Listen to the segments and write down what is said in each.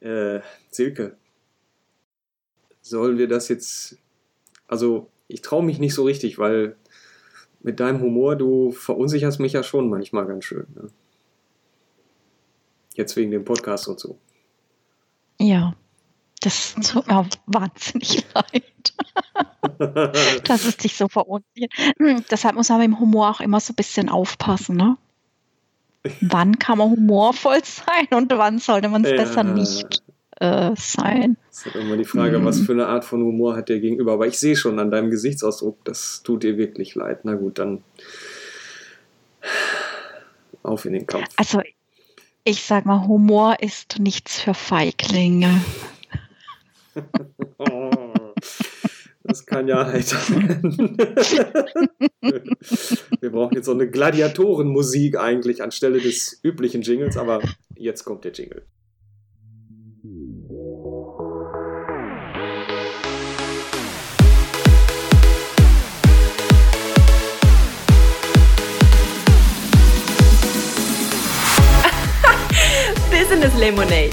Äh, Silke, sollen wir das jetzt. Also, ich traue mich nicht so richtig, weil mit deinem Humor, du verunsicherst mich ja schon manchmal ganz schön. Ne? Jetzt wegen dem Podcast und so. Ja, das tut mir wahnsinnig leid. dass es dich so verunsichert. Hm, deshalb muss man beim Humor auch immer so ein bisschen aufpassen, ne? Wann kann man humorvoll sein und wann sollte man es ja. besser nicht äh, sein? Das ist halt immer die Frage, mhm. was für eine Art von Humor hat der Gegenüber. Aber ich sehe schon an deinem Gesichtsausdruck, das tut dir wirklich leid. Na gut, dann auf in den Kampf. Also, ich sag mal, Humor ist nichts für Feiglinge. oh, das kann ja heiter werden. Wir brauchen jetzt so eine Gladiatorenmusik eigentlich anstelle des üblichen Jingles, aber jetzt kommt der Jingle. Business Lemonade,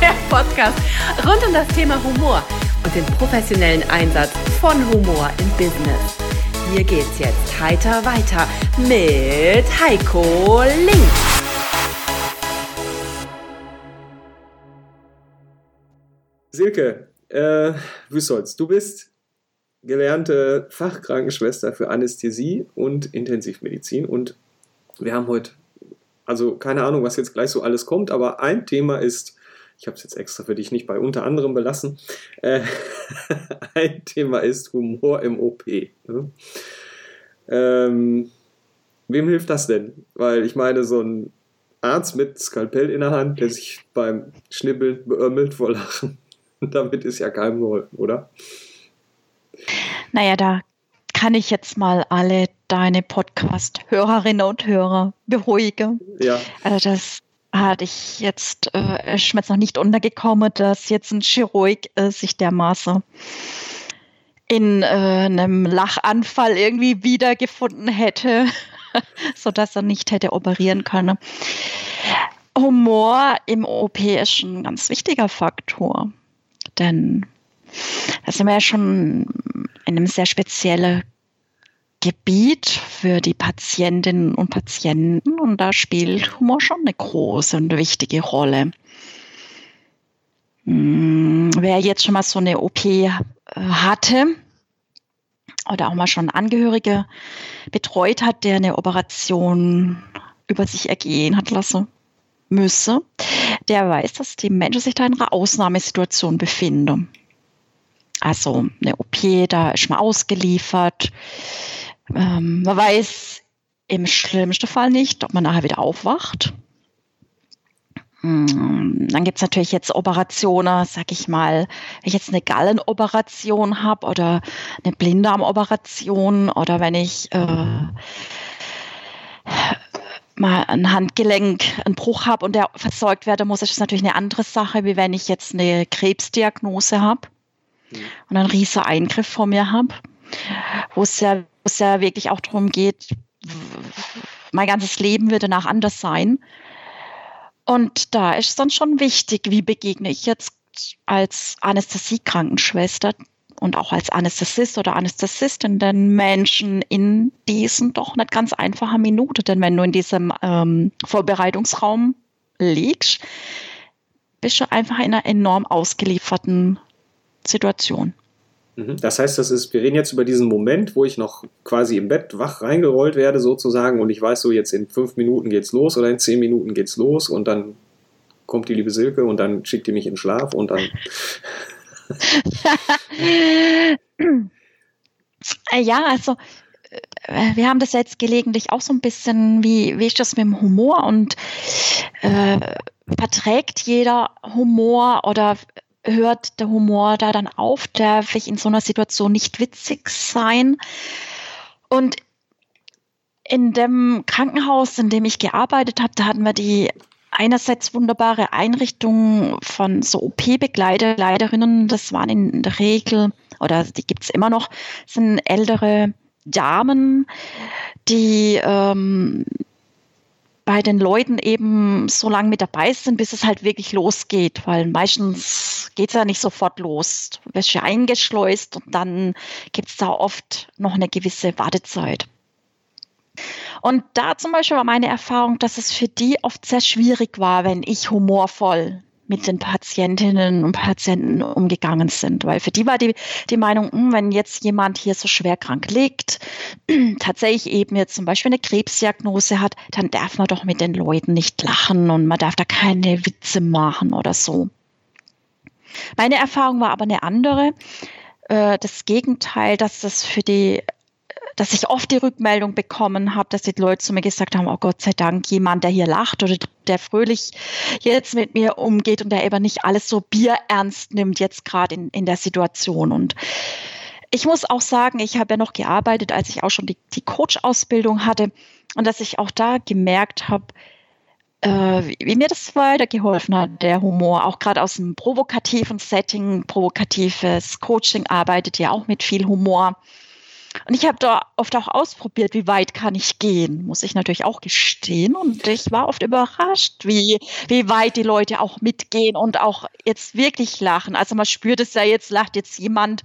der Podcast rund um das Thema Humor und den professionellen Einsatz von Humor im Business. Hier geht's jetzt heiter weiter mit Heiko Link. Silke, äh, Wüssolz, du bist gelernte Fachkrankenschwester für Anästhesie und Intensivmedizin und wir haben heute also keine Ahnung, was jetzt gleich so alles kommt, aber ein Thema ist, ich habe es jetzt extra für dich nicht bei unter anderem belassen, äh, ein Thema ist Humor im OP. Ne? Ähm, wem hilft das denn? Weil ich meine, so ein Arzt mit Skalpell in der Hand, der sich beim Schnibbeln beömmelt vor Lachen, damit ist ja keinem geholfen, oder? Naja, da kann ich jetzt mal alle deine Podcast-Hörerinnen und Hörer beruhigen. Ja. Also das hatte ich jetzt, äh, ist jetzt noch nicht untergekommen, dass jetzt ein Chirurg äh, sich dermaßen in äh, einem Lachanfall irgendwie wiedergefunden hätte, sodass er nicht hätte operieren können. Humor im OP ist ein ganz wichtiger Faktor, denn da sind wir ja schon in einem sehr speziellen Gebiet für die Patientinnen und Patienten und da spielt Humor schon eine große und wichtige Rolle. Hm, wer jetzt schon mal so eine OP äh, hatte oder auch mal schon Angehörige betreut hat, der eine Operation über sich ergehen hat lassen müsse, der weiß, dass die Menschen sich da in einer Ausnahmesituation befinden. Also eine OP, da ist man ausgeliefert, ähm, man weiß im schlimmsten Fall nicht, ob man nachher wieder aufwacht. Hm, dann gibt es natürlich jetzt Operationen, sag ich mal, wenn ich jetzt eine Gallenoperation habe oder eine Blinddarmoperation oder wenn ich äh, mal ein Handgelenk, einen Bruch habe und der versorgt werden muss, ist das natürlich eine andere Sache, wie wenn ich jetzt eine Krebsdiagnose habe mhm. und einen riesen Eingriff vor mir habe, wo es ja es ja wirklich auch darum geht, mein ganzes Leben wird danach anders sein. Und da ist es dann schon wichtig, wie begegne ich jetzt als Anästhesiekrankenschwester und auch als Anästhesist oder Anästhesistin den Menschen in diesen doch nicht ganz einfachen Minuten. Denn wenn du in diesem ähm, Vorbereitungsraum liegst, bist du einfach in einer enorm ausgelieferten Situation. Mhm. Das heißt, das ist, wir reden jetzt über diesen Moment, wo ich noch quasi im Bett wach reingerollt werde, sozusagen, und ich weiß so, jetzt in fünf Minuten geht's los oder in zehn Minuten geht's los und dann kommt die liebe Silke und dann schickt die mich in Schlaf und dann. ja, also äh, wir haben das jetzt gelegentlich auch so ein bisschen, wie, wie ist das mit dem Humor und äh, verträgt jeder Humor oder hört der Humor da dann auf? Darf ich in so einer Situation nicht witzig sein? Und in dem Krankenhaus, in dem ich gearbeitet habe, da hatten wir die einerseits wunderbare Einrichtung von so OP-Begleiter, Leiterinnen. Das waren in der Regel, oder die gibt es immer noch, sind ältere Damen, die ähm, bei den Leuten eben so lange mit dabei sind, bis es halt wirklich losgeht, weil meistens geht es ja nicht sofort los. Du wirst ja eingeschleust und dann gibt es da oft noch eine gewisse Wartezeit. Und da zum Beispiel war meine Erfahrung, dass es für die oft sehr schwierig war, wenn ich humorvoll mit den Patientinnen und Patienten umgegangen sind. Weil für die war die, die Meinung, hm, wenn jetzt jemand hier so schwer krank liegt, tatsächlich eben jetzt zum Beispiel eine Krebsdiagnose hat, dann darf man doch mit den Leuten nicht lachen und man darf da keine Witze machen oder so. Meine Erfahrung war aber eine andere. Äh, das Gegenteil, dass das für die dass ich oft die Rückmeldung bekommen habe, dass die Leute zu mir gesagt haben, oh Gott sei Dank, jemand, der hier lacht oder der fröhlich jetzt mit mir umgeht und der eben nicht alles so bierernst nimmt, jetzt gerade in, in der Situation. Und ich muss auch sagen, ich habe ja noch gearbeitet, als ich auch schon die, die Coach-Ausbildung hatte und dass ich auch da gemerkt habe, äh, wie, wie mir das weitergeholfen hat, der Humor, auch gerade aus einem provokativen Setting, provokatives Coaching arbeitet ja auch mit viel Humor. Und ich habe da oft auch ausprobiert, wie weit kann ich gehen, muss ich natürlich auch gestehen. Und ich war oft überrascht, wie, wie weit die Leute auch mitgehen und auch jetzt wirklich lachen. Also man spürt es ja jetzt, lacht jetzt jemand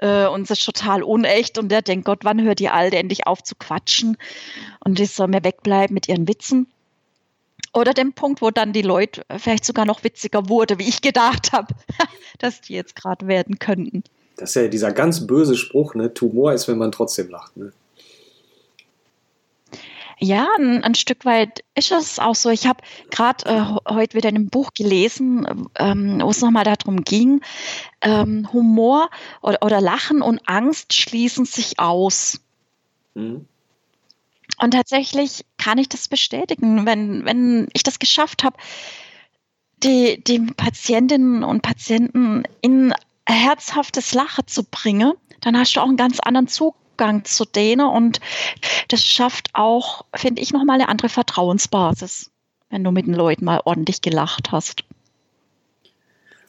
äh, und es ist total unecht und der denkt, Gott, wann hört die Alte endlich auf zu quatschen? Und die soll mir wegbleiben mit ihren Witzen. Oder dem Punkt, wo dann die Leute vielleicht sogar noch witziger wurde, wie ich gedacht habe, dass die jetzt gerade werden könnten. Das ist ja dieser ganz böse Spruch, ne? Tumor ist, wenn man trotzdem lacht. Ne? Ja, ein, ein, Stück weit ist es auch so. Ich habe gerade äh, heute wieder in einem Buch gelesen, ähm, wo es nochmal darum ging, ähm, Humor oder, oder, Lachen und Angst schließen sich aus. Mhm. Und tatsächlich kann ich das bestätigen, wenn, wenn ich das geschafft habe, die, die Patientinnen und Patienten in herzhaftes Lachen zu bringen, dann hast du auch einen ganz anderen Zugang zu denen und das schafft auch, finde ich, nochmal eine andere Vertrauensbasis, wenn du mit den Leuten mal ordentlich gelacht hast.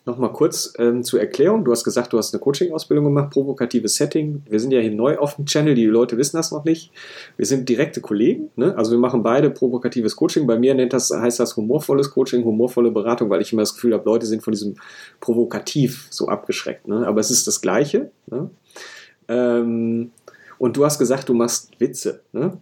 Nochmal kurz ähm, zur Erklärung. Du hast gesagt, du hast eine Coaching-Ausbildung gemacht, provokatives Setting. Wir sind ja hier neu auf dem Channel, die Leute wissen das noch nicht. Wir sind direkte Kollegen, ne? also wir machen beide provokatives Coaching. Bei mir nennt das, heißt das humorvolles Coaching, humorvolle Beratung, weil ich immer das Gefühl habe, Leute sind von diesem provokativ so abgeschreckt. Ne? Aber es ist das Gleiche. Ne? Ähm, und du hast gesagt, du machst Witze. Ne?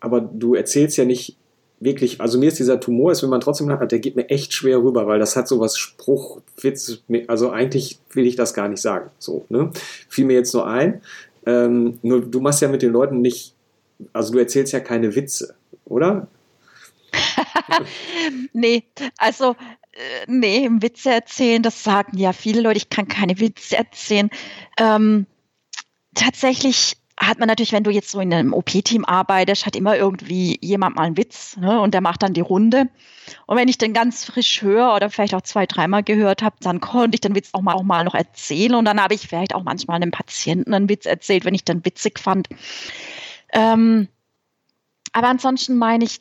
Aber du erzählst ja nicht wirklich, also mir ist dieser Tumor, ist, wenn man trotzdem hat, der geht mir echt schwer rüber, weil das hat so was Spruchwitz, also eigentlich will ich das gar nicht sagen. So, ne? Fiel mir jetzt nur ein. Ähm, nur du machst ja mit den Leuten nicht, also du erzählst ja keine Witze, oder? nee, also äh, nee, Witze erzählen, das sagen ja viele Leute, ich kann keine Witze erzählen. Ähm, tatsächlich hat man natürlich, wenn du jetzt so in einem OP-Team arbeitest, hat immer irgendwie jemand mal einen Witz ne, und der macht dann die Runde. Und wenn ich den ganz frisch höre oder vielleicht auch zwei, dreimal gehört habe, dann konnte ich den Witz auch mal, auch mal noch erzählen und dann habe ich vielleicht auch manchmal einem Patienten einen Witz erzählt, wenn ich den witzig fand. Ähm, aber ansonsten meine ich,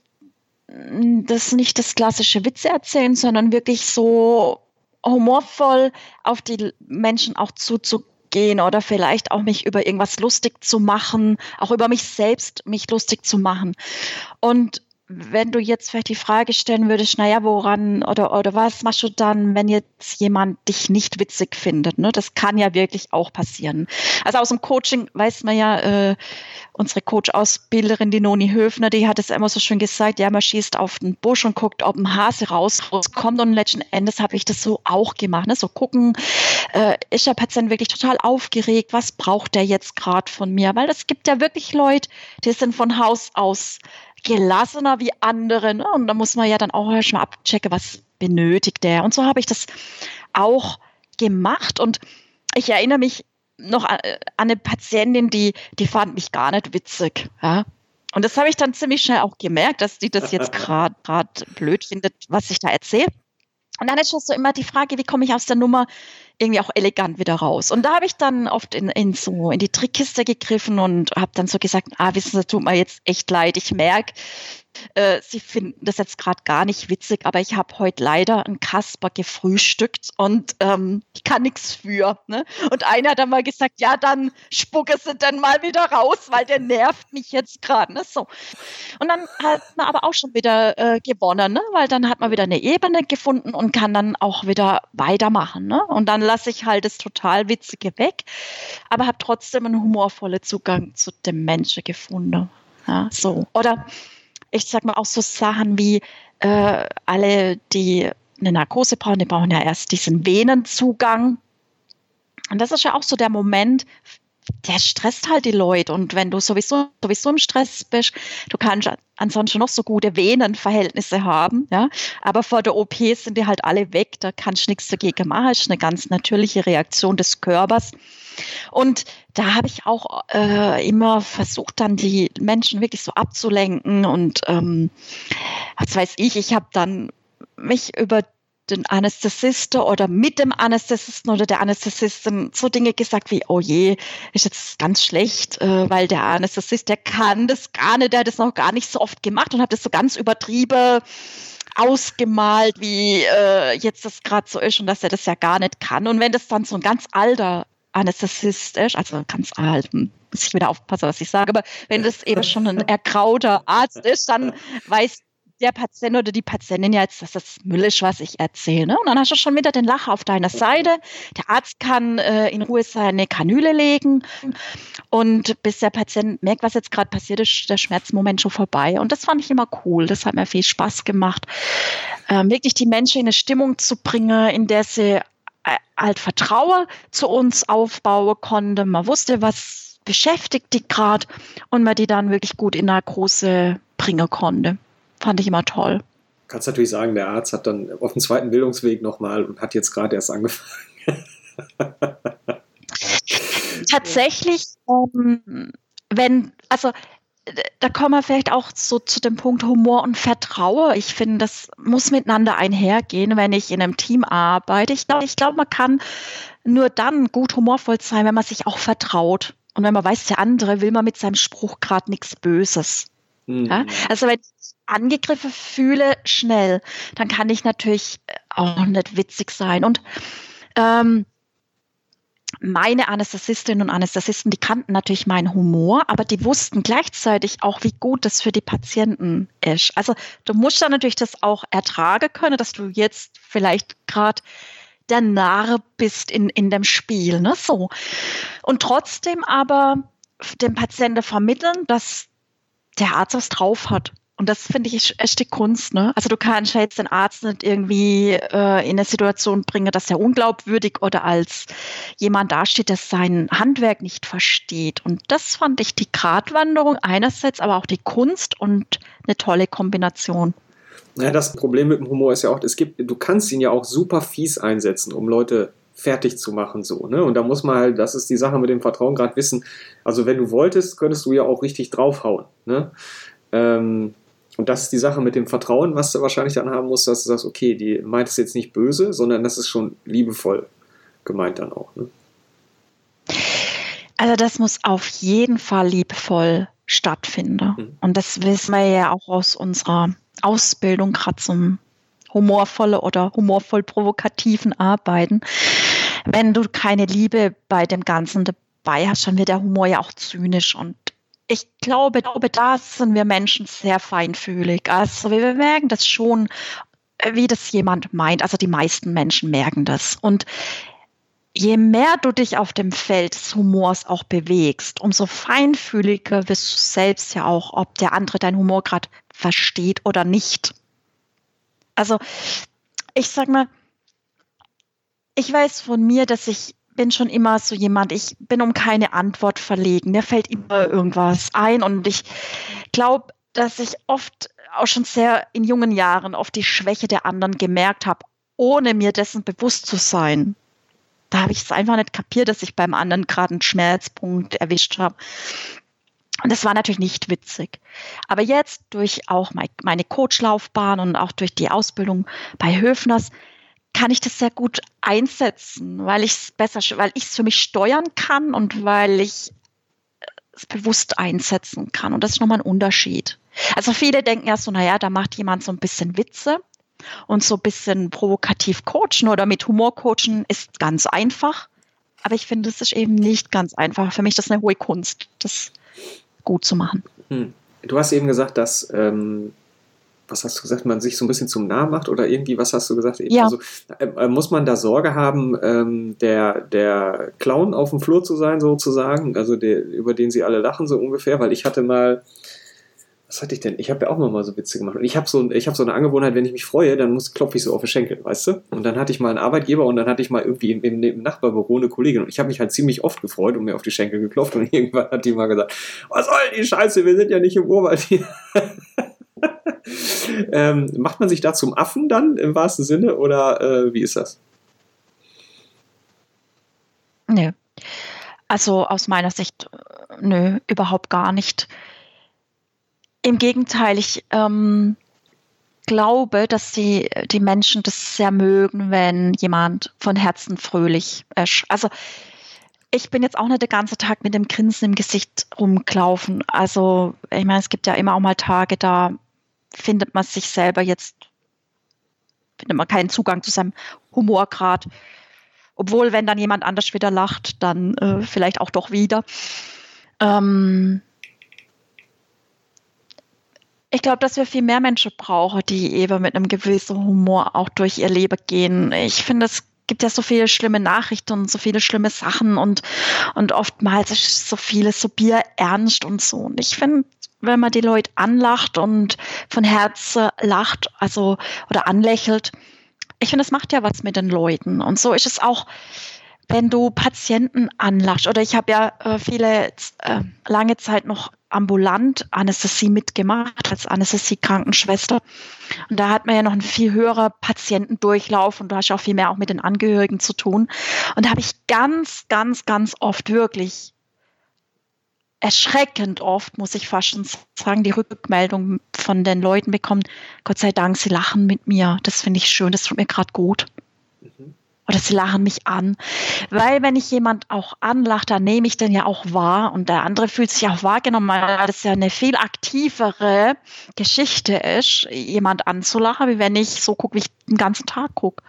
mm, das nicht das klassische Witze erzählen, sondern wirklich so humorvoll auf die Menschen auch zuzugehen gehen oder vielleicht auch mich über irgendwas lustig zu machen, auch über mich selbst mich lustig zu machen. Und wenn du jetzt vielleicht die Frage stellen würdest, naja, woran oder, oder was machst du dann, wenn jetzt jemand dich nicht witzig findet? Ne? Das kann ja wirklich auch passieren. Also aus dem Coaching weiß man ja, äh, unsere Coach-Ausbilderin, die Noni Höfner, die hat es immer so schön gesagt, ja, man schießt auf den Busch und guckt, ob ein Hase rauskommt. Und letzten Endes habe ich das so auch gemacht. Ne? So gucken, äh, ist der Patient wirklich total aufgeregt? Was braucht der jetzt gerade von mir? Weil es gibt ja wirklich Leute, die sind von Haus aus gelassener wie andere. Ne? Und da muss man ja dann auch erstmal abchecken, was benötigt der. Und so habe ich das auch gemacht. Und ich erinnere mich noch an, an eine Patientin, die, die fand mich gar nicht witzig. Ja? Und das habe ich dann ziemlich schnell auch gemerkt, dass die das jetzt gerade blöd findet, was ich da erzähle. Und dann ist schon so immer die Frage, wie komme ich aus der Nummer irgendwie auch elegant wieder raus. Und da habe ich dann oft in, in so in die Trickkiste gegriffen und habe dann so gesagt, ah, wissen Sie, tut mir jetzt echt leid. Ich merke, äh, Sie finden das jetzt gerade gar nicht witzig, aber ich habe heute leider einen Kasper gefrühstückt und ähm, ich kann nichts für. Ne? Und einer hat dann mal gesagt, ja, dann spucke sie dann mal wieder raus, weil der nervt mich jetzt gerade. Ne? So. Und dann hat man aber auch schon wieder äh, gewonnen, ne? weil dann hat man wieder eine Ebene gefunden und kann dann auch wieder weitermachen. Ne? Und dann lasse ich halt das total Witzige weg, aber habe trotzdem einen humorvollen Zugang zu dem Menschen gefunden. Ja, so. Oder ich sag mal auch so Sachen wie äh, alle, die eine Narkose brauchen, die brauchen ja erst diesen Venenzugang. Und das ist ja auch so der Moment, der stresst halt die Leute. Und wenn du sowieso, sowieso im Stress bist, du kannst ansonsten noch so gute Venenverhältnisse haben, ja. Aber vor der OP sind die halt alle weg, da kannst du nichts dagegen machen. Das ist eine ganz natürliche Reaktion des Körpers. Und da habe ich auch äh, immer versucht, dann die Menschen wirklich so abzulenken. Und ähm, was weiß ich, ich habe dann mich über den Anästhesisten oder mit dem Anästhesisten oder der Anästhesistin so Dinge gesagt wie, oh je, ist jetzt ganz schlecht, äh, weil der Anästhesist, der kann das gar nicht, der hat das noch gar nicht so oft gemacht und hat das so ganz übertrieben ausgemalt, wie äh, jetzt das gerade so ist und dass er das ja gar nicht kann. Und wenn das dann so ein ganz alter Anästhesist ist, also ganz alt, hm, muss ich wieder aufpassen, was ich sage, aber wenn das eben schon ein ergrauter Arzt ist, dann weiß der Patient oder die Patientin ja jetzt, dass das Müll ist, was ich erzähle. Ne? Und dann hast du schon wieder den Lacher auf deiner Seite. Der Arzt kann äh, in Ruhe seine Kanüle legen und bis der Patient merkt, was jetzt gerade passiert ist, der Schmerzmoment schon vorbei. Und das fand ich immer cool. Das hat mir viel Spaß gemacht, ähm, wirklich die Menschen in eine Stimmung zu bringen, in der sie äh, halt Vertrauen zu uns aufbauen konnte. Man wusste, was beschäftigt die gerade und man die dann wirklich gut in Narkose bringen konnte fand ich immer toll. Du kannst natürlich sagen, der Arzt hat dann auf dem zweiten Bildungsweg nochmal und hat jetzt gerade erst angefangen. Tatsächlich, ähm, wenn, also da kommen wir vielleicht auch so zu dem Punkt Humor und Vertrauen. Ich finde, das muss miteinander einhergehen, wenn ich in einem Team arbeite. Ich glaube, ich glaub, man kann nur dann gut humorvoll sein, wenn man sich auch vertraut. Und wenn man weiß, der andere will man mit seinem Spruch gerade nichts Böses. Mhm. Ja? Also wenn ich angegriffen fühle, schnell, dann kann ich natürlich auch nicht witzig sein. Und ähm, meine Anästhesistinnen und Anästhesisten, die kannten natürlich meinen Humor, aber die wussten gleichzeitig auch, wie gut das für die Patienten ist. Also du musst dann natürlich das auch ertragen können, dass du jetzt vielleicht gerade der Narr bist in, in dem Spiel. Ne? So. Und trotzdem aber dem Patienten vermitteln, dass der Arzt was drauf hat. Und das finde ich echt die Kunst. Ne? Also du kannst ja jetzt den Arzt nicht irgendwie äh, in eine Situation bringen, dass er unglaubwürdig oder als jemand dasteht, der sein Handwerk nicht versteht. Und das fand ich die Gratwanderung einerseits, aber auch die Kunst und eine tolle Kombination. Ja, das Problem mit dem Humor ist ja auch, es gibt, du kannst ihn ja auch super fies einsetzen, um Leute fertig zu machen, so, ne? Und da muss man halt, das ist die Sache mit dem Vertrauen gerade wissen. Also wenn du wolltest, könntest du ja auch richtig draufhauen, ne? Ähm, und das ist die Sache mit dem Vertrauen, was du wahrscheinlich dann haben musst, dass du sagst, okay, die meint es jetzt nicht böse, sondern das ist schon liebevoll gemeint dann auch, ne? Also das muss auf jeden Fall liebevoll stattfinden. Mhm. Und das wissen wir ja auch aus unserer Ausbildung, gerade zum humorvolle oder humorvoll provokativen Arbeiten wenn du keine Liebe bei dem Ganzen dabei hast, dann wird der Humor ja auch zynisch und ich glaube, glaube, da sind wir Menschen sehr feinfühlig. Also wir merken das schon, wie das jemand meint. Also die meisten Menschen merken das. Und je mehr du dich auf dem Feld des Humors auch bewegst, umso feinfühliger wirst du selbst ja auch, ob der andere deinen Humor gerade versteht oder nicht. Also ich sag mal, ich weiß von mir, dass ich bin schon immer so jemand, ich bin um keine Antwort verlegen. Mir fällt immer irgendwas ein und ich glaube, dass ich oft auch schon sehr in jungen Jahren oft die Schwäche der anderen gemerkt habe, ohne mir dessen bewusst zu sein. Da habe ich es einfach nicht kapiert, dass ich beim anderen gerade einen Schmerzpunkt erwischt habe. Und das war natürlich nicht witzig. Aber jetzt durch auch meine Coachlaufbahn und auch durch die Ausbildung bei Höfners kann ich das sehr gut einsetzen, weil ich es besser, weil ich es für mich steuern kann und weil ich es bewusst einsetzen kann. Und das ist nochmal ein Unterschied. Also viele denken ja so, naja, da macht jemand so ein bisschen Witze und so ein bisschen provokativ coachen oder mit Humor coachen ist ganz einfach. Aber ich finde, es ist eben nicht ganz einfach. Für mich ist das eine hohe Kunst, das gut zu machen. Hm. Du hast eben gesagt, dass, ähm, was hast du gesagt, man sich so ein bisschen zum Nah macht oder irgendwie, was hast du gesagt? Ja. Also, äh, muss man da Sorge haben, ähm, der, der Clown auf dem Flur zu sein, sozusagen, also der, über den sie alle lachen, so ungefähr? Weil ich hatte mal, was hatte ich denn? Ich habe ja auch mal so Witze gemacht. Und ich habe so, ich hab so eine Angewohnheit, wenn ich mich freue, dann muss, klopfe ich so auf den Schenkel, weißt du? Und dann hatte ich mal einen Arbeitgeber und dann hatte ich mal irgendwie im, im, im Nachbarbüro eine Kollegin. Und ich habe mich halt ziemlich oft gefreut und mir auf die Schenkel geklopft. Und irgendwann hat die mal gesagt, was soll die Scheiße, wir sind ja nicht im Urwald hier. ähm, macht man sich da zum Affen dann im wahrsten Sinne oder äh, wie ist das? Nö. Also aus meiner Sicht, äh, nö, überhaupt gar nicht. Im Gegenteil, ich ähm, glaube, dass die, die Menschen das sehr mögen, wenn jemand von Herzen fröhlich ist. Also ich bin jetzt auch nicht den ganzen Tag mit dem Grinsen im Gesicht rumgelaufen. Also ich meine, es gibt ja immer auch mal Tage, da findet man sich selber jetzt, findet man keinen Zugang zu seinem Humorgrad. Obwohl, wenn dann jemand anders wieder lacht, dann äh, vielleicht auch doch wieder. Ähm, ich glaube, dass wir viel mehr Menschen brauchen, die eben mit einem gewissen Humor auch durch ihr Leben gehen. Ich finde, es gibt ja so viele schlimme Nachrichten und so viele schlimme Sachen und, und oftmals ist so vieles so bierernst und so. Und ich finde, wenn man die Leute anlacht und von Herzen lacht, also oder anlächelt, ich finde, das macht ja was mit den Leuten. Und so ist es auch, wenn du Patienten anlachst. Oder ich habe ja äh, viele äh, lange Zeit noch ambulant Anästhesie mitgemacht als Anästhesie-Krankenschwester. Und da hat man ja noch einen viel höherer Patientendurchlauf und du hast ja auch viel mehr auch mit den Angehörigen zu tun. Und da habe ich ganz, ganz, ganz oft wirklich erschreckend oft, muss ich fast schon sagen, die Rückmeldung von den Leuten bekommen, Gott sei Dank, sie lachen mit mir. Das finde ich schön, das tut mir gerade gut. Mhm oder sie lachen mich an. Weil wenn ich jemand auch anlacht, dann nehme ich den ja auch wahr und der andere fühlt sich auch wahrgenommen, weil das ja eine viel aktivere Geschichte ist, jemand anzulachen, wie wenn ich so gucke, wie ich den ganzen Tag gucke.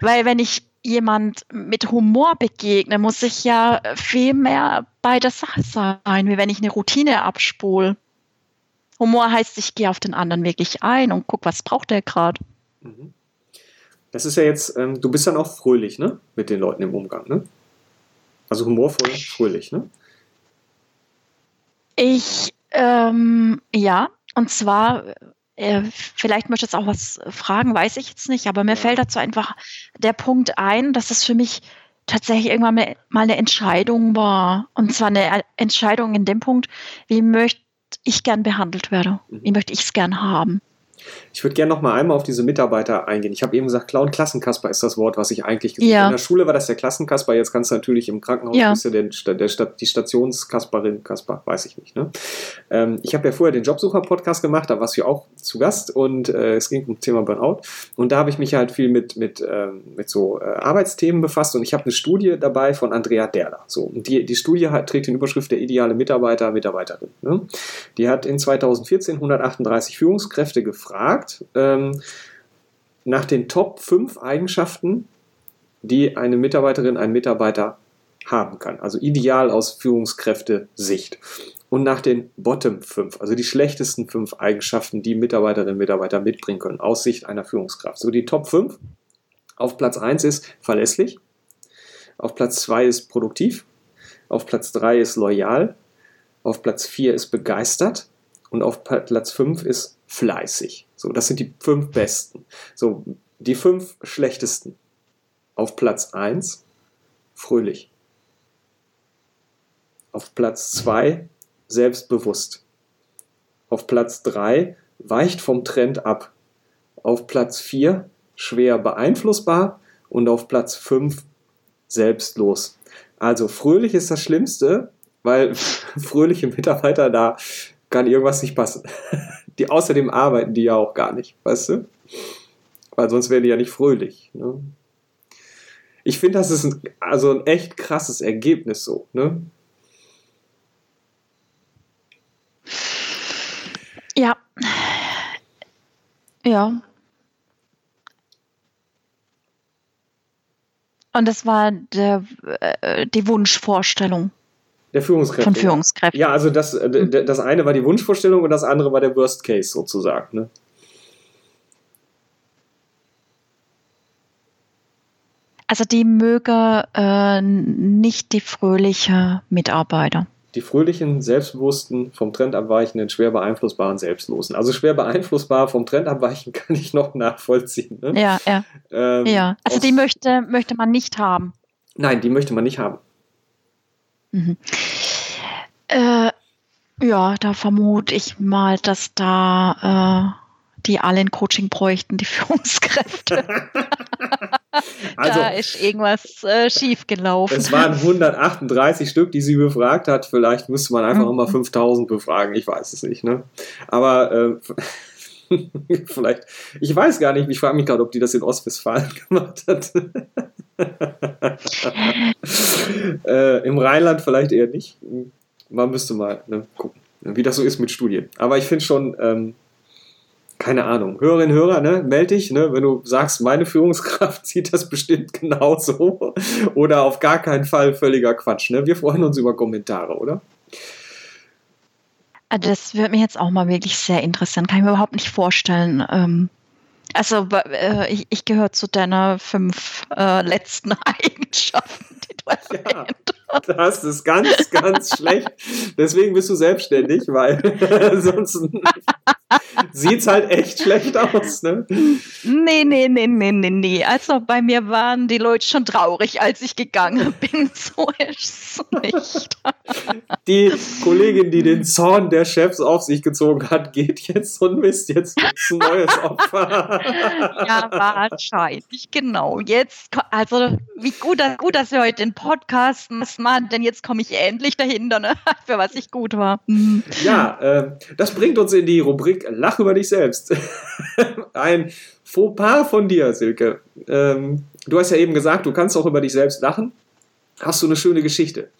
Weil wenn ich jemand mit Humor begegne, muss ich ja viel mehr bei der Sache sein, wie wenn ich eine Routine abspule. Humor heißt, ich gehe auf den anderen wirklich ein und gucke, was braucht der gerade. Mhm. Das ist ja jetzt, ähm, du bist dann auch fröhlich, ne? Mit den Leuten im Umgang, ne? Also humorvoll, fröhlich, ne? Ich, ähm, ja, und zwar, äh, vielleicht möchte ich jetzt auch was fragen, weiß ich jetzt nicht, aber mir fällt dazu einfach der Punkt ein, dass es für mich tatsächlich irgendwann mal eine Entscheidung war. Und zwar eine Entscheidung in dem Punkt, wie möchte ich gern behandelt werden? Mhm. Wie möchte ich es gern haben? Ich würde gerne noch mal einmal auf diese Mitarbeiter eingehen. Ich habe eben gesagt, Clown Klassenkasper ist das Wort, was ich eigentlich gesagt habe. Ja. In der Schule war das der Klassenkasper, jetzt kannst du natürlich im Krankenhaus ja. bist du der, der, der, die Stationskasperin, Kasper, weiß ich nicht. Ne? Ähm, ich habe ja vorher den Jobsucher-Podcast gemacht, da warst du ja auch zu Gast und äh, es ging um das Thema Burnout. Und da habe ich mich halt viel mit, mit, ähm, mit so äh, Arbeitsthemen befasst und ich habe eine Studie dabei von Andrea Derler. So, und die, die Studie hat, trägt den Überschrift der ideale Mitarbeiter, Mitarbeiterin. Ne? Die hat in 2014 138 Führungskräfte gefragt, gefragt ähm, nach den Top 5 Eigenschaften, die eine Mitarbeiterin, ein Mitarbeiter haben kann. Also ideal aus Führungskräfte-Sicht. Und nach den Bottom 5, also die schlechtesten 5 Eigenschaften, die Mitarbeiterinnen und Mitarbeiter mitbringen können, aus Sicht einer Führungskraft. So die Top 5. Auf Platz 1 ist verlässlich. Auf Platz 2 ist produktiv. Auf Platz 3 ist loyal. Auf Platz 4 ist begeistert. Und auf Platz 5 ist fleißig. So, das sind die fünf besten. So, die fünf schlechtesten. Auf Platz 1 fröhlich. Auf Platz 2 selbstbewusst. Auf Platz 3 weicht vom Trend ab. Auf Platz 4 schwer beeinflussbar und auf Platz 5 selbstlos. Also fröhlich ist das Schlimmste, weil fröhliche Mitarbeiter da kann irgendwas nicht passen. Die außerdem arbeiten die ja auch gar nicht, weißt du? Weil sonst wäre die ja nicht fröhlich. Ne? Ich finde, das ist ein, also ein echt krasses Ergebnis so. Ne? Ja. Ja. Und das war der, äh, die Wunschvorstellung. Der Führungskräfte. Von Führungskräften. Ja, also das, äh, das eine war die Wunschvorstellung und das andere war der Worst Case sozusagen. Ne? Also die möge äh, nicht die fröhliche Mitarbeiter. Die fröhlichen, selbstbewussten, vom Trend abweichenden, schwer beeinflussbaren, selbstlosen. Also schwer beeinflussbar vom Trend abweichen kann ich noch nachvollziehen. Ne? Ja, ja. Ähm, ja, also die möchte, möchte man nicht haben. Nein, die möchte man nicht haben. Mhm. Äh, ja, da vermute ich mal, dass da äh, die alle ein Coaching bräuchten, die Führungskräfte. also, da ist irgendwas äh, schiefgelaufen. Es waren 138 Stück, die sie befragt hat. Vielleicht müsste man einfach mhm. mal 5000 befragen. Ich weiß es nicht. Ne? Aber äh, vielleicht, ich weiß gar nicht. Ich frage mich gerade, ob die das in Ostwestfalen gemacht hat. äh, Im Rheinland vielleicht eher nicht. Man müsste mal ne, gucken, wie das so ist mit Studien. Aber ich finde schon, ähm, keine Ahnung, Hörerinnen Hörer, ne, melde dich, ne, wenn du sagst, meine Führungskraft sieht das bestimmt genauso oder auf gar keinen Fall völliger Quatsch. Ne? Wir freuen uns über Kommentare, oder? Also das würde mich jetzt auch mal wirklich sehr interessieren. Kann ich mir überhaupt nicht vorstellen. Ähm, also äh, ich, ich gehöre zu deiner fünf äh, letzten Eigenschaften, die du erwähnt ja, Das ist ganz, ganz schlecht. Deswegen bist du selbstständig, weil sonst sieht es halt echt schlecht aus, ne? Nee, nee, nee, nee, nee, nee. Also bei mir waren die Leute schon traurig, als ich gegangen bin. So ist es nicht. Die Kollegin, die den Zorn der Chefs auf sich gezogen hat, geht jetzt und Mist, jetzt ein neues Opfer. Ja, wahrscheinlich, genau. Jetzt, also wie gut, gut dass wir heute den Podcast machen, denn jetzt komme ich endlich dahinter, ne? für was ich gut war. Mhm. Ja, äh, das bringt uns in die Rubrik Lach über dich selbst. Ein Fauxpas von dir, Silke. Ähm, du hast ja eben gesagt, du kannst auch über dich selbst lachen. Hast du eine schöne Geschichte?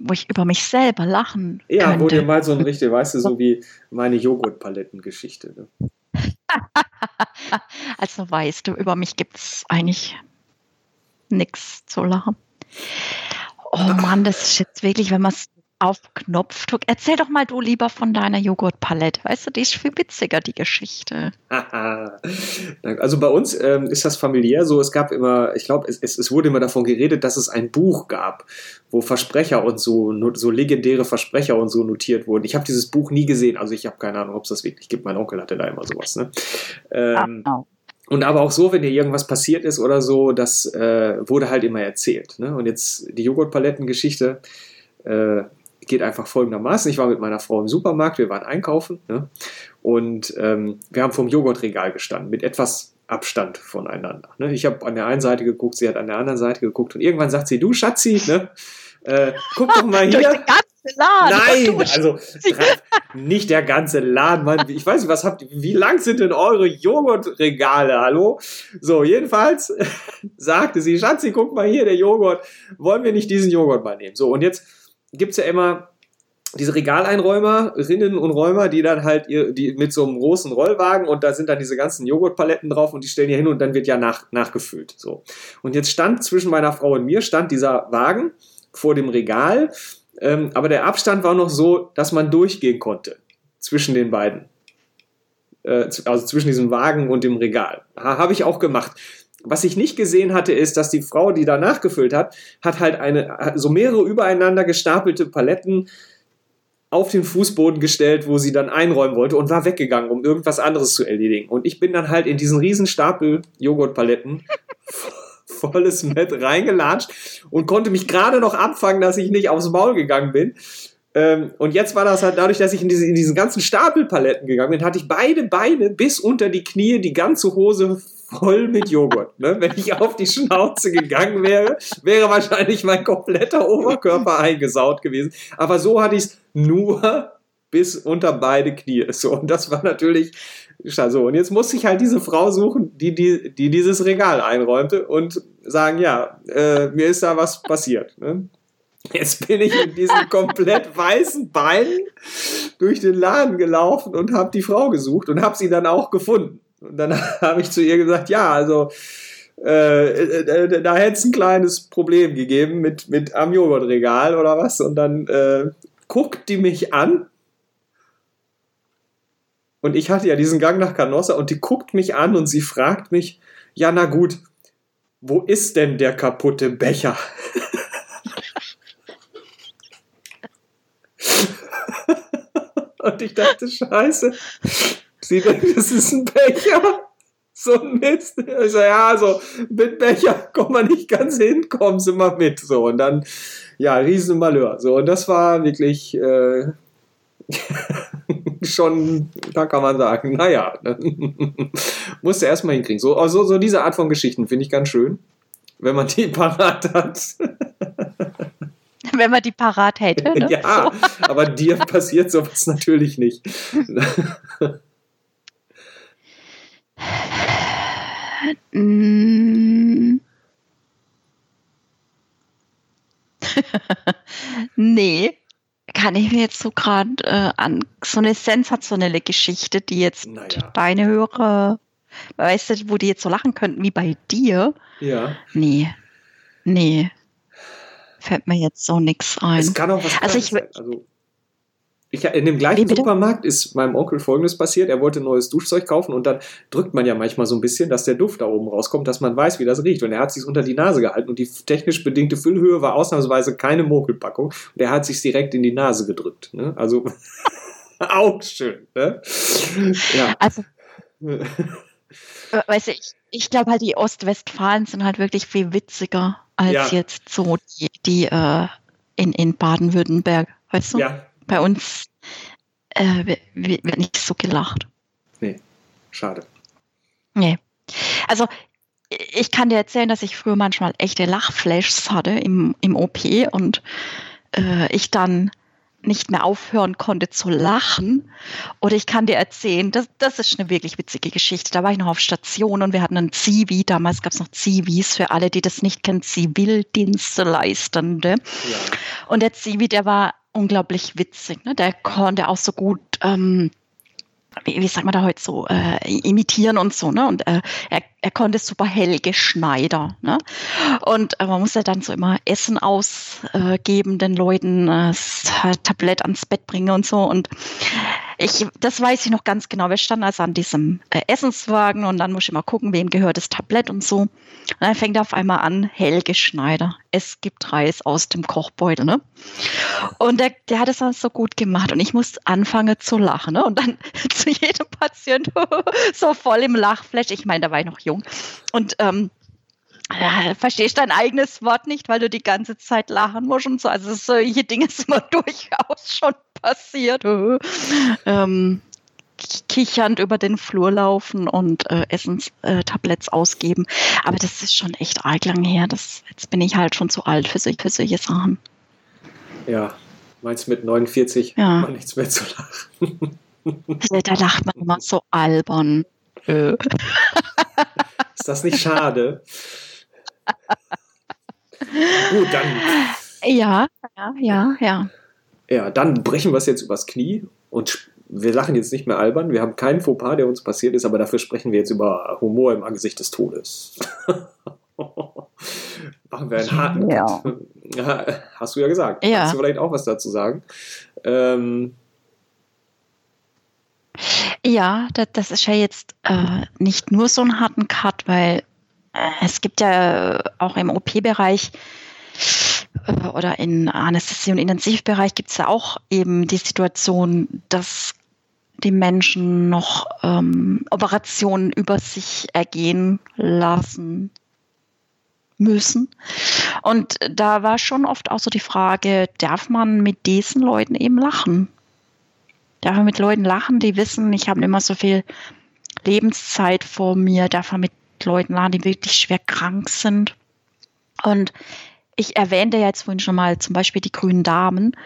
Wo ich über mich selber lachen Ja, könnte. wo dir mal so ein richtig, weißt du, so wie meine Joghurtpalettengeschichte. Ne? also weißt du, über mich gibt es eigentlich nichts zu lachen. Oh Mann, das ist jetzt wirklich, wenn man es auf Knopfdruck. Erzähl doch mal du lieber von deiner Joghurtpalette. Weißt du, die ist viel witziger, die Geschichte. also bei uns ähm, ist das familiär so. Es gab immer, ich glaube, es, es, wurde immer davon geredet, dass es ein Buch gab, wo Versprecher und so, so legendäre Versprecher und so notiert wurden. Ich habe dieses Buch nie gesehen, also ich habe keine Ahnung, ob es das wirklich gibt. Mein Onkel hatte da immer sowas. Ne? Ähm, ah, Und aber auch so, wenn dir irgendwas passiert ist oder so, das äh, wurde halt immer erzählt. Ne? Und jetzt die Joghurtpalettengeschichte, äh, geht einfach folgendermaßen. Ich war mit meiner Frau im Supermarkt, wir waren einkaufen ne? und ähm, wir haben vom Joghurtregal gestanden mit etwas Abstand voneinander. Ne? Ich habe an der einen Seite geguckt, sie hat an der anderen Seite geguckt und irgendwann sagt sie, du Schatzi, ne? Äh, guck doch mal hier. Laden. Nein, also nicht der ganze Laden. Mann. Ich weiß nicht, was habt ihr, wie lang sind denn eure Joghurtregale? Hallo? So, jedenfalls sagte sie, Schatzi, guck mal hier, der Joghurt. Wollen wir nicht diesen Joghurt mal nehmen? So, und jetzt gibt es ja immer diese Regaleinräumerinnen und Räumer, die dann halt ihr, die mit so einem großen Rollwagen und da sind dann diese ganzen Joghurtpaletten drauf und die stellen ja hin und dann wird ja nach, nachgefüllt. So. Und jetzt stand zwischen meiner Frau und mir, stand dieser Wagen vor dem Regal, ähm, aber der Abstand war noch so, dass man durchgehen konnte zwischen den beiden. Äh, also zwischen diesem Wagen und dem Regal. Ha, Habe ich auch gemacht. Was ich nicht gesehen hatte, ist, dass die Frau, die da nachgefüllt hat, hat halt eine, so mehrere übereinander gestapelte Paletten auf den Fußboden gestellt, wo sie dann einräumen wollte und war weggegangen, um irgendwas anderes zu erledigen. Und ich bin dann halt in diesen riesen Stapel Joghurtpaletten volles Met reingelatscht und konnte mich gerade noch abfangen, dass ich nicht aufs Maul gegangen bin. Ähm, und jetzt war das halt dadurch, dass ich in, diese, in diesen ganzen Stapelpaletten gegangen bin, hatte ich beide Beine bis unter die Knie, die ganze Hose voll mit Joghurt. Ne? Wenn ich auf die Schnauze gegangen wäre, wäre wahrscheinlich mein kompletter Oberkörper eingesaut gewesen. Aber so hatte ich es nur bis unter beide Knie. So, und das war natürlich so. Und jetzt musste ich halt diese Frau suchen, die, die, die dieses Regal einräumte und sagen, ja, äh, mir ist da was passiert. Ne? Jetzt bin ich in diesen komplett weißen Beinen durch den Laden gelaufen und habe die Frau gesucht und habe sie dann auch gefunden. Und dann habe ich zu ihr gesagt, ja, also äh, äh, äh, da hätte es ein kleines Problem gegeben mit, mit am Joghurtregal oder was. Und dann äh, guckt die mich an. Und ich hatte ja diesen Gang nach Canossa und die guckt mich an und sie fragt mich, ja, na gut, wo ist denn der kaputte Becher? und ich dachte, scheiße, sie denkt, das ist ein Becher so ein Mist. Ich so, ja, so mit Becher kommt man nicht ganz hin, kommen Sie mal mit. So, und dann, ja, Riesenmalheur. So, und das war wirklich äh, schon, da kann man sagen, naja, musste erstmal hinkriegen. So, also, so diese Art von Geschichten finde ich ganz schön, wenn man die parat hat. Wenn man die parat hätte. Ne? Ja, so. aber dir passiert sowas natürlich nicht. Mm. nee, kann ich mir jetzt so gerade äh, an so eine sensationelle Geschichte, die jetzt naja. deine Hörer, weißt du, wo die jetzt so lachen könnten wie bei dir. Ja. Nee. Nee. Fällt mir jetzt so nichts ein. Es kann auch was also ich, sein. Also ich, in dem gleichen Supermarkt ist meinem Onkel Folgendes passiert. Er wollte neues Duschzeug kaufen und dann drückt man ja manchmal so ein bisschen, dass der Duft da oben rauskommt, dass man weiß, wie das riecht. Und er hat sich unter die Nase gehalten und die technisch bedingte Füllhöhe war ausnahmsweise keine Mokelpackung. Und er hat sich direkt in die Nase gedrückt. Ne? Also auch schön. Ne? Ja. Also, äh, weißt du, ich, ich glaube halt, die Ostwestfalen sind halt wirklich viel witziger als ja. jetzt so die, die äh, in, in Baden-Württemberg. Weißt du? Ja, bei uns äh, wird nicht so gelacht. Nee, schade. Nee. Also ich kann dir erzählen, dass ich früher manchmal echte Lachflashs hatte im, im OP und äh, ich dann nicht mehr aufhören konnte zu lachen. Oder ich kann dir erzählen, das, das ist eine wirklich witzige Geschichte. Da war ich noch auf Station und wir hatten einen Zivi. Damals gab es noch Zivis für alle, die das nicht kennen, Zivildienstleistende. Ja. Und der Zivi, der war unglaublich witzig. Ne? Der konnte auch so gut, ähm, wie, wie sagt man da heute so, äh, imitieren und so. Ne? Und äh, er, er konnte super Helge Schneider. Ne? Und äh, man muss ja dann so immer Essen ausgeben, den Leuten äh, das Tablett ans Bett bringen und so. Und ich, das weiß ich noch ganz genau. Wir standen also an diesem äh, Essenswagen und dann muss ich mal gucken, wem gehört das Tablett und so. Und dann fängt er auf einmal an, Helge Schneider. Es gibt Reis aus dem Kochbeutel, ne? Und der, der hat es dann so gut gemacht und ich muss anfangen zu lachen, ne? Und dann zu jedem Patient so voll im Lachflash. Ich meine, da war ich noch jung. Und ähm, ja, verstehst dein eigenes Wort nicht, weil du die ganze Zeit lachen musst und so. Also solche Dinge sind mir durchaus schon passiert. ähm, kichernd über den Flur laufen und äh, Essenstabletts äh, ausgeben. Aber das ist schon echt arg lang her. Das, jetzt bin ich halt schon zu alt für, für solche Sachen. Ja, meinst du mit 49 ja. nichts mehr zu lachen? da lacht man immer so albern. Ist das nicht schade? Gut, dann. Ja, ja, ja, ja. Ja, dann brechen wir es jetzt übers Knie und wir lachen jetzt nicht mehr albern. Wir haben keinen Fauxpas, der uns passiert ist, aber dafür sprechen wir jetzt über Humor im Angesicht des Todes. Machen wir einen harten ja. Hast du ja gesagt. Ja. Kannst du vielleicht auch was dazu sagen? Ähm, ja, das, das, ist ja jetzt äh, nicht nur so einen harten Cut, weil äh, es gibt ja auch im OP-Bereich äh, oder in Anästhesie- und Intensivbereich gibt es ja auch eben die Situation, dass die Menschen noch ähm, Operationen über sich ergehen lassen müssen. Und da war schon oft auch so die Frage, darf man mit diesen Leuten eben lachen? Darf mit Leuten lachen, die wissen, ich habe immer so viel Lebenszeit vor mir, darf man mit Leuten lachen, die wirklich schwer krank sind? Und ich erwähnte ja jetzt vorhin schon mal zum Beispiel die grünen Damen.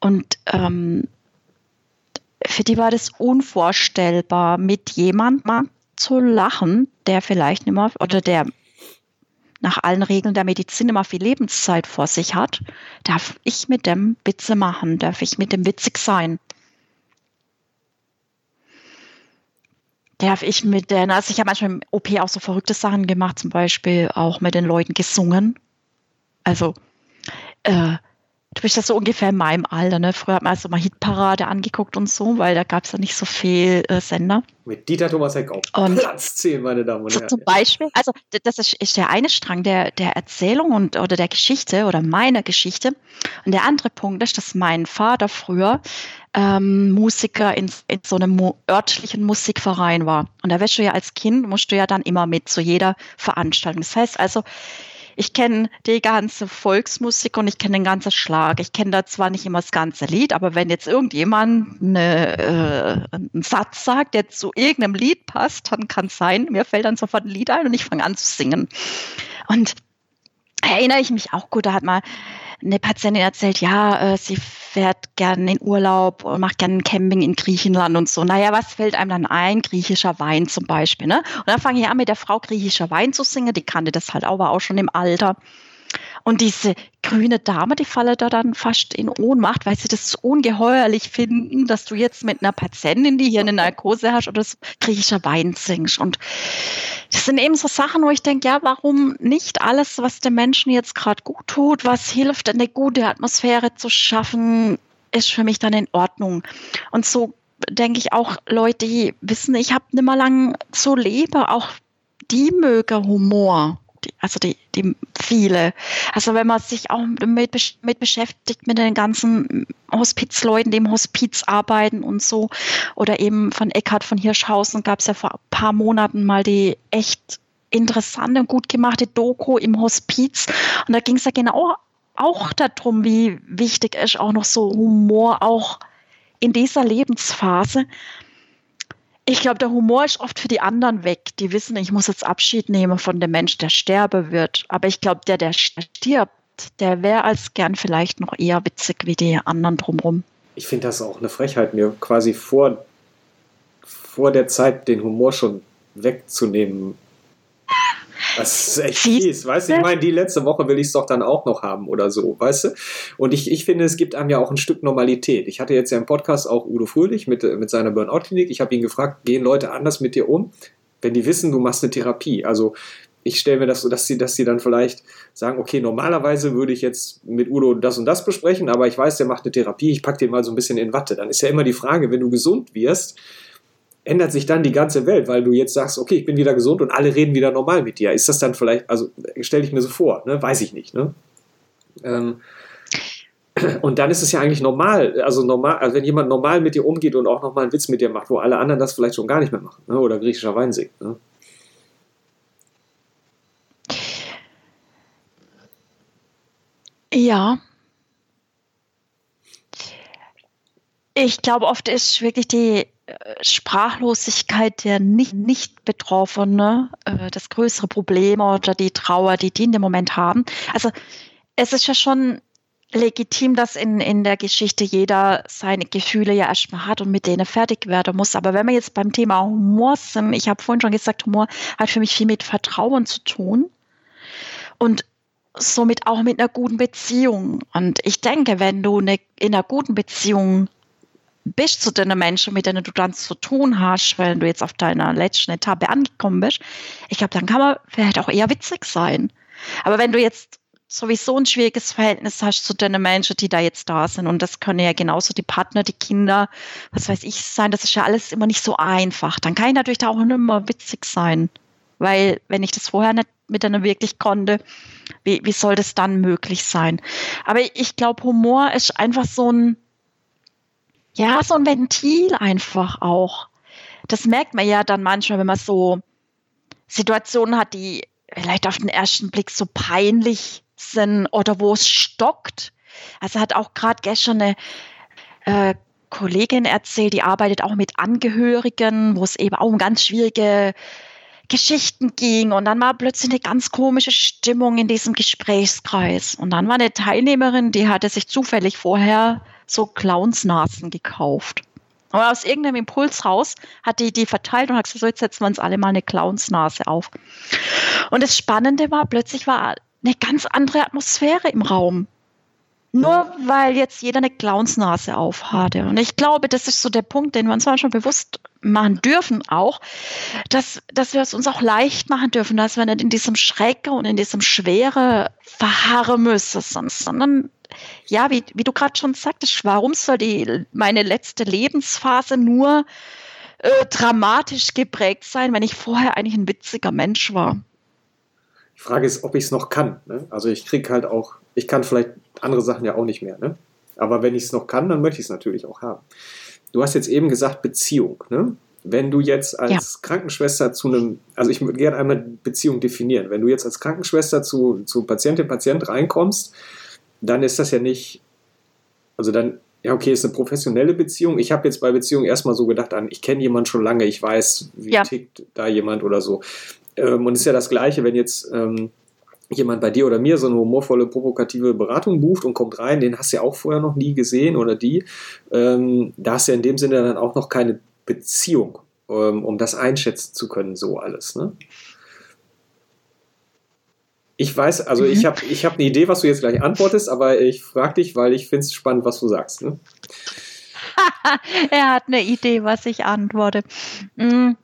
Und ähm, für die war das unvorstellbar, mit jemandem zu lachen, der vielleicht nicht mehr oder der nach allen Regeln der Medizin immer viel Lebenszeit vor sich hat. Darf ich mit dem Witze machen? Darf ich mit dem witzig sein? Darf ich mit der, also ich habe manchmal im OP auch so verrückte Sachen gemacht, zum Beispiel auch mit den Leuten gesungen. Also, äh, du bist ja so ungefähr in meinem Alter, ne? Früher hat man also mal Hitparade angeguckt und so, weil da gab es ja nicht so viel äh, Sender. Mit Dieter Thomas Heck auf Und- Platz 10, meine Damen und Herren. zum Beispiel, also das ist, ist der eine Strang der, der Erzählung und oder der Geschichte oder meiner Geschichte. Und der andere Punkt ist, dass mein Vater früher ähm, Musiker in, in so einem mu örtlichen Musikverein war. Und da wirst du ja als Kind, musst du ja dann immer mit zu jeder Veranstaltung. Das heißt also, ich kenne die ganze Volksmusik und ich kenne den ganzen Schlag. Ich kenne da zwar nicht immer das ganze Lied, aber wenn jetzt irgendjemand eine, äh, einen Satz sagt, der zu irgendeinem Lied passt, dann kann es sein, mir fällt dann sofort ein Lied ein und ich fange an zu singen. Und erinnere ich mich auch gut, da hat mal eine Patientin erzählt, ja, äh, sie fährt gerne in Urlaub und macht gerne Camping in Griechenland und so. Naja, was fällt einem dann ein? Griechischer Wein zum Beispiel. Ne? Und dann fange ich an, mit der Frau griechischer Wein zu singen. Die kannte das halt auch, war auch schon im Alter. Und diese grüne Dame, die falle da dann fast in Ohnmacht, weil sie das ungeheuerlich finden, dass du jetzt mit einer Patientin, die hier eine Narkose hast, oder so griechischer Wein singst. Und das sind eben so Sachen, wo ich denke, ja, warum nicht alles, was den Menschen jetzt gerade gut tut, was hilft, eine gute Atmosphäre zu schaffen, ist für mich dann in Ordnung. Und so denke ich auch, Leute, die wissen, ich habe nicht mehr lang so lebe, auch die mögen Humor. Also die, die viele. Also wenn man sich auch mit, mit beschäftigt, mit den ganzen Hospizleuten, die im Hospiz arbeiten und so, oder eben von Eckhard von Hirschhausen gab es ja vor ein paar Monaten mal die echt interessante und gut gemachte Doku im Hospiz. Und da ging es ja genau auch darum, wie wichtig ist auch noch so Humor auch in dieser Lebensphase. Ich glaube, der Humor ist oft für die anderen weg. Die wissen, ich muss jetzt Abschied nehmen von dem Mensch, der sterbe wird. Aber ich glaube, der, der stirbt, der wäre als gern vielleicht noch eher witzig wie die anderen drumherum. Ich finde das auch eine Frechheit, mir quasi vor, vor der Zeit den Humor schon wegzunehmen. Das ist echt fies, weißt du? Ich meine, die letzte Woche will ich es doch dann auch noch haben oder so, weißt du? Und ich, ich finde, es gibt einem ja auch ein Stück Normalität. Ich hatte jetzt ja im Podcast auch Udo Fröhlich mit, mit seiner Burnout-Klinik. Ich habe ihn gefragt, gehen Leute anders mit dir um, wenn die wissen, du machst eine Therapie? Also ich stelle mir das so, dass sie, dass sie dann vielleicht sagen, okay, normalerweise würde ich jetzt mit Udo das und das besprechen, aber ich weiß, der macht eine Therapie, ich packe den mal so ein bisschen in Watte. Dann ist ja immer die Frage, wenn du gesund wirst, ändert sich dann die ganze Welt, weil du jetzt sagst, okay, ich bin wieder gesund und alle reden wieder normal mit dir. Ist das dann vielleicht, also stelle ich mir so vor, ne? weiß ich nicht. Ne? Ähm, und dann ist es ja eigentlich normal, also normal, also wenn jemand normal mit dir umgeht und auch nochmal einen Witz mit dir macht, wo alle anderen das vielleicht schon gar nicht mehr machen, ne? oder griechischer Wein singt. Ne? Ja. Ich glaube, oft ist wirklich die Sprachlosigkeit der nicht, nicht Betroffene äh, das größere Problem oder die Trauer, die die in dem Moment haben. Also es ist ja schon legitim, dass in, in der Geschichte jeder seine Gefühle ja erstmal hat und mit denen fertig werden muss. Aber wenn wir jetzt beim Thema Humor sind, ich habe vorhin schon gesagt, Humor hat für mich viel mit Vertrauen zu tun. Und somit auch mit einer guten Beziehung. Und ich denke, wenn du eine, in einer guten Beziehung bist zu den Menschen, mit denen du dann zu tun hast, wenn du jetzt auf deiner letzten Etappe angekommen bist, ich glaube, dann kann man vielleicht auch eher witzig sein. Aber wenn du jetzt sowieso ein schwieriges Verhältnis hast zu den Menschen, die da jetzt da sind, und das können ja genauso die Partner, die Kinder, was weiß ich sein, das ist ja alles immer nicht so einfach. Dann kann ich natürlich da auch nicht immer witzig sein. Weil, wenn ich das vorher nicht mit einer wirklich konnte, wie, wie soll das dann möglich sein? Aber ich glaube, Humor ist einfach so ein, ja, so ein Ventil einfach auch. Das merkt man ja dann manchmal, wenn man so Situationen hat, die vielleicht auf den ersten Blick so peinlich sind oder wo es stockt. Also hat auch gerade gestern eine äh, Kollegin erzählt, die arbeitet auch mit Angehörigen, wo es eben auch um ganz schwierige Geschichten ging und dann war plötzlich eine ganz komische Stimmung in diesem Gesprächskreis. Und dann war eine Teilnehmerin, die hatte sich zufällig vorher so Clownsnasen gekauft. Aber aus irgendeinem Impuls raus hat die die verteilt und hat gesagt, so jetzt setzen wir uns alle mal eine Clownsnase auf. Und das Spannende war, plötzlich war eine ganz andere Atmosphäre im Raum. Nur weil jetzt jeder eine Clownsnase aufhatte. Und ich glaube, das ist so der Punkt, den wir uns schon bewusst machen dürfen auch, dass, dass wir es uns auch leicht machen dürfen, dass wir nicht in diesem Schrecken und in diesem Schwere verharren müssen, sondern ja, wie, wie du gerade schon sagtest, warum soll die meine letzte Lebensphase nur äh, dramatisch geprägt sein, wenn ich vorher eigentlich ein witziger Mensch war? Die Frage ist, ob ich es noch kann. Ne? Also ich kriege halt auch, ich kann vielleicht andere Sachen ja auch nicht mehr. Ne? Aber wenn ich es noch kann, dann möchte ich es natürlich auch haben. Du hast jetzt eben gesagt Beziehung. Ne? Wenn du jetzt als ja. Krankenschwester zu einem, also ich würde gerne einmal Beziehung definieren. Wenn du jetzt als Krankenschwester zu, zu Patientin, Patient reinkommst, dann ist das ja nicht, also dann, ja, okay, ist eine professionelle Beziehung. Ich habe jetzt bei Beziehungen erstmal so gedacht an, ich kenne jemanden schon lange, ich weiß, wie ja. tickt da jemand oder so. Ähm, und es ist ja das Gleiche, wenn jetzt ähm, jemand bei dir oder mir so eine humorvolle, provokative Beratung bucht und kommt rein, den hast du ja auch vorher noch nie gesehen oder die. Ähm, da hast du ja in dem Sinne dann auch noch keine Beziehung, ähm, um das einschätzen zu können, so alles. Ne? Ich weiß, also mhm. ich habe ich hab eine Idee, was du jetzt gleich antwortest, aber ich frage dich, weil ich finde es spannend, was du sagst. Ne? er hat eine Idee, was ich antworte. Mhm.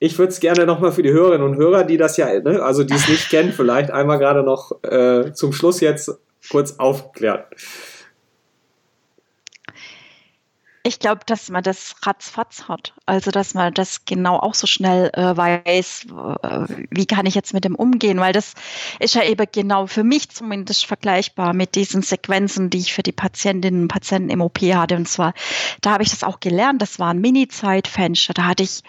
Ich würde es gerne nochmal für die Hörerinnen und Hörer, die das ja, ne, also die es nicht kennen, vielleicht einmal gerade noch äh, zum Schluss jetzt kurz aufklären ich glaube, dass man das ratzfatz hat. Also, dass man das genau auch so schnell äh, weiß, äh, wie kann ich jetzt mit dem umgehen, weil das ist ja eben genau für mich zumindest vergleichbar mit diesen Sequenzen, die ich für die Patientinnen und Patienten im OP hatte. Und zwar, da habe ich das auch gelernt, das war ein Mini-Zeitfenster, da hatte ich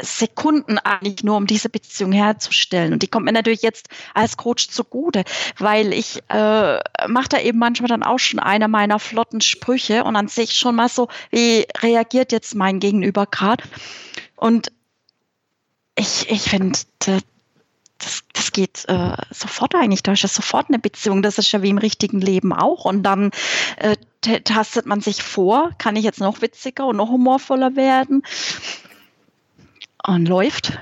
Sekunden eigentlich nur, um diese Beziehung herzustellen. Und die kommt mir natürlich jetzt als Coach zugute, weil ich äh, mache da eben manchmal dann auch schon einer meiner flotten Sprüche und dann sehe ich schon mal so, wie reagiert jetzt mein Gegenüber gerade. Und ich, ich finde, das, das geht äh, sofort eigentlich. Da ist ja sofort eine Beziehung. Das ist ja wie im richtigen Leben auch. Und dann äh, tastet man sich vor, kann ich jetzt noch witziger und noch humorvoller werden und läuft.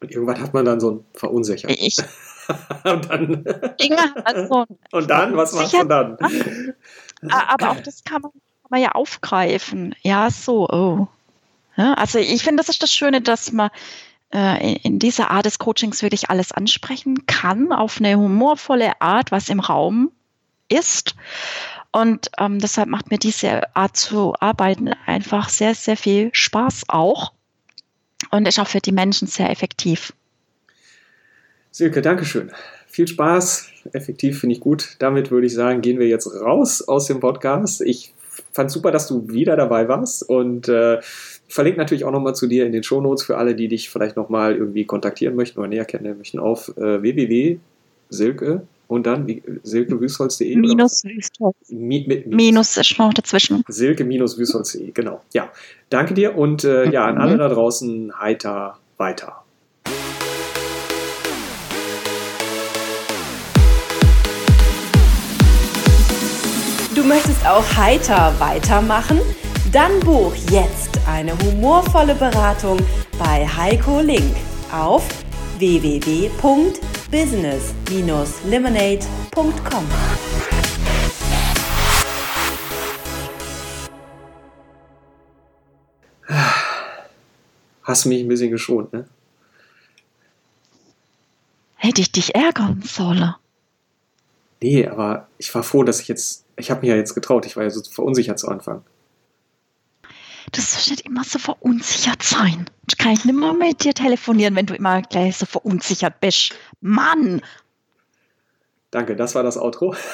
Und irgendwann hat man dann so ein Verunsichert. Ich. und dann. also, und dann, was machst du dann? Aber auch das kann man, kann man ja aufgreifen. Ja, so, oh. Ja, also ich finde, das ist das Schöne, dass man äh, in dieser Art des Coachings wirklich alles ansprechen kann, auf eine humorvolle Art, was im Raum ist. Und ähm, deshalb macht mir diese Art zu arbeiten einfach sehr, sehr viel Spaß auch und ist auch für die Menschen sehr effektiv. Silke, Dankeschön. Viel Spaß. Effektiv finde ich gut. Damit würde ich sagen, gehen wir jetzt raus aus dem Podcast. Ich fand super, dass du wieder dabei warst und äh, verlinke natürlich auch nochmal zu dir in den Shownotes für alle, die dich vielleicht nochmal irgendwie kontaktieren möchten oder näher kennenlernen möchten auf äh, www.silke und dann silke-wüstholz.de. Minus Wüstholz. Mi mit, Minus ist noch dazwischen. Silke-wüstholz.de, genau. Ja, danke dir und äh, ja, an alle da draußen heiter weiter. Du möchtest auch heiter weitermachen? Dann buch jetzt eine humorvolle Beratung bei Heiko Link auf www.business-lemonade.com. Hast mich ein bisschen geschont, ne? Hätte ich dich ärgern sollen. Nee, aber ich war froh, dass ich jetzt, ich habe mich ja jetzt getraut, ich war ja so verunsichert zu Anfang. Du sollst nicht immer so verunsichert sein. Ich kann nicht mehr mit dir telefonieren, wenn du immer gleich so verunsichert bist. Mann! Danke, das war das Outro.